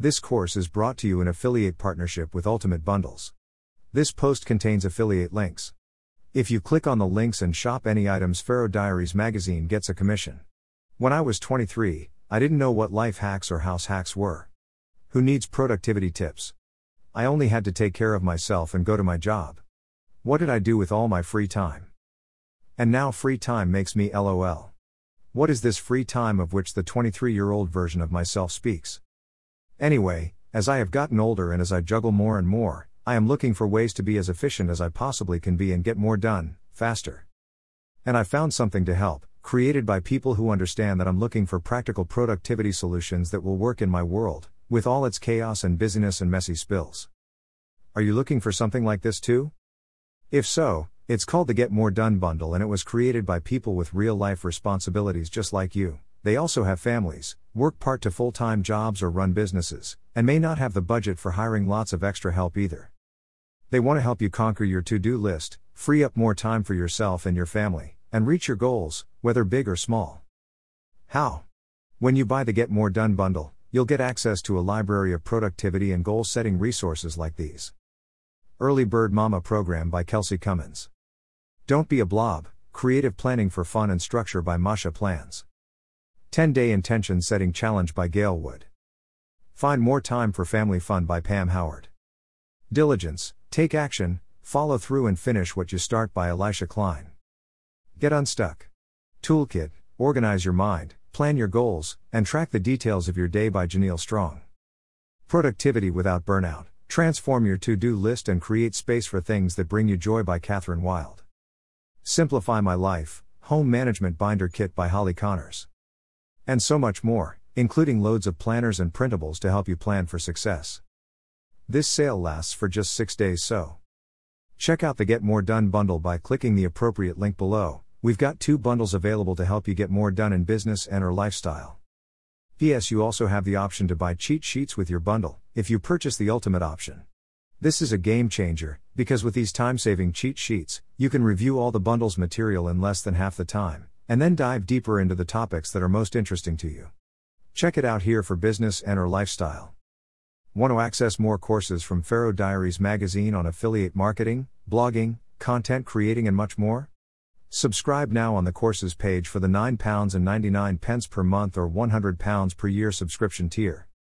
This course is brought to you in affiliate partnership with Ultimate Bundles. This post contains affiliate links. If you click on the links and shop any items, Pharaoh Diaries magazine gets a commission. When I was 23, I didn't know what life hacks or house hacks were. Who needs productivity tips? I only had to take care of myself and go to my job. What did I do with all my free time? And now free time makes me LOL. What is this free time of which the 23 year old version of myself speaks? Anyway, as I have gotten older and as I juggle more and more, I am looking for ways to be as efficient as I possibly can be and get more done, faster. And I found something to help, created by people who understand that I'm looking for practical productivity solutions that will work in my world, with all its chaos and busyness and messy spills. Are you looking for something like this too? If so, it's called the Get More Done bundle and it was created by people with real life responsibilities just like you. They also have families, work part to full time jobs or run businesses, and may not have the budget for hiring lots of extra help either. They want to help you conquer your to do list, free up more time for yourself and your family, and reach your goals, whether big or small. How? When you buy the Get More Done bundle, you'll get access to a library of productivity and goal setting resources like these. Early Bird Mama program by Kelsey Cummins. Don't be a blob, creative planning for fun and structure by Masha Plans. 10 day intention setting challenge by Gail Wood. Find more time for family fun by Pam Howard. Diligence, take action, follow through and finish what you start by Elisha Klein. Get unstuck. Toolkit, organize your mind, plan your goals, and track the details of your day by Janelle Strong. Productivity without burnout. Transform your to do list and create space for things that bring you joy by Catherine Wild. Simplify My Life Home Management Binder Kit by Holly Connors. And so much more, including loads of planners and printables to help you plan for success. This sale lasts for just six days, so check out the Get More Done bundle by clicking the appropriate link below. We've got two bundles available to help you get more done in business and or lifestyle. P.S. You also have the option to buy cheat sheets with your bundle, if you purchase the ultimate option. This is a game changer, because with these time saving cheat sheets, you can review all the bundle's material in less than half the time, and then dive deeper into the topics that are most interesting to you. Check it out here for business and or lifestyle. Want to access more courses from Faro Diaries magazine on affiliate marketing, blogging, content creating and much more? Subscribe now on the courses page for the £9.99 per month or £100 per year subscription tier.